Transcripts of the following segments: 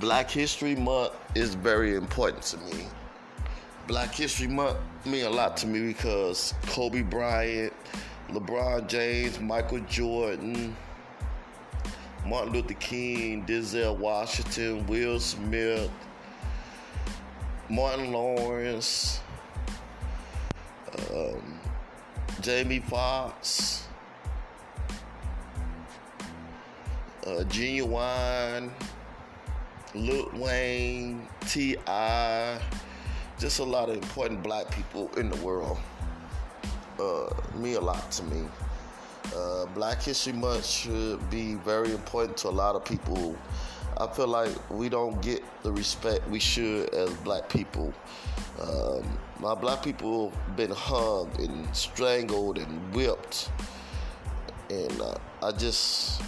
Black History Month is very important to me. Black History Month mean a lot to me because Kobe Bryant, LeBron James, Michael Jordan, Martin Luther King, Denzel Washington, Will Smith, Martin Lawrence, um, Jamie Foxx, uh, Ginuwine, Lil Wayne, T.I., just a lot of important black people in the world. Uh, mean a lot to me. Uh, black History Month should be very important to a lot of people. I feel like we don't get the respect we should as black people. Um, my black people been hung and strangled and whipped, and uh, I just,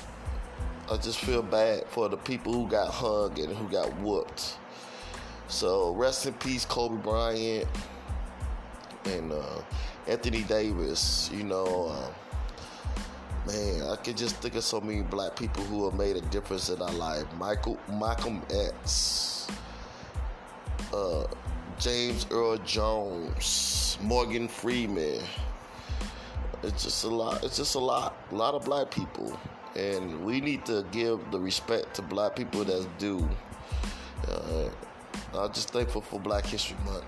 I just feel bad for the people who got hung and who got whooped. So rest in peace, Kobe Bryant and uh, Anthony Davis. You know, uh, man, I could just think of so many black people who have made a difference in our life. Michael, Malcolm X, uh, James Earl Jones, Morgan Freeman. It's just a lot. It's just a lot. A lot of black people, and we need to give the respect to black people that's due. Uh, I'm just thankful for Black History Month.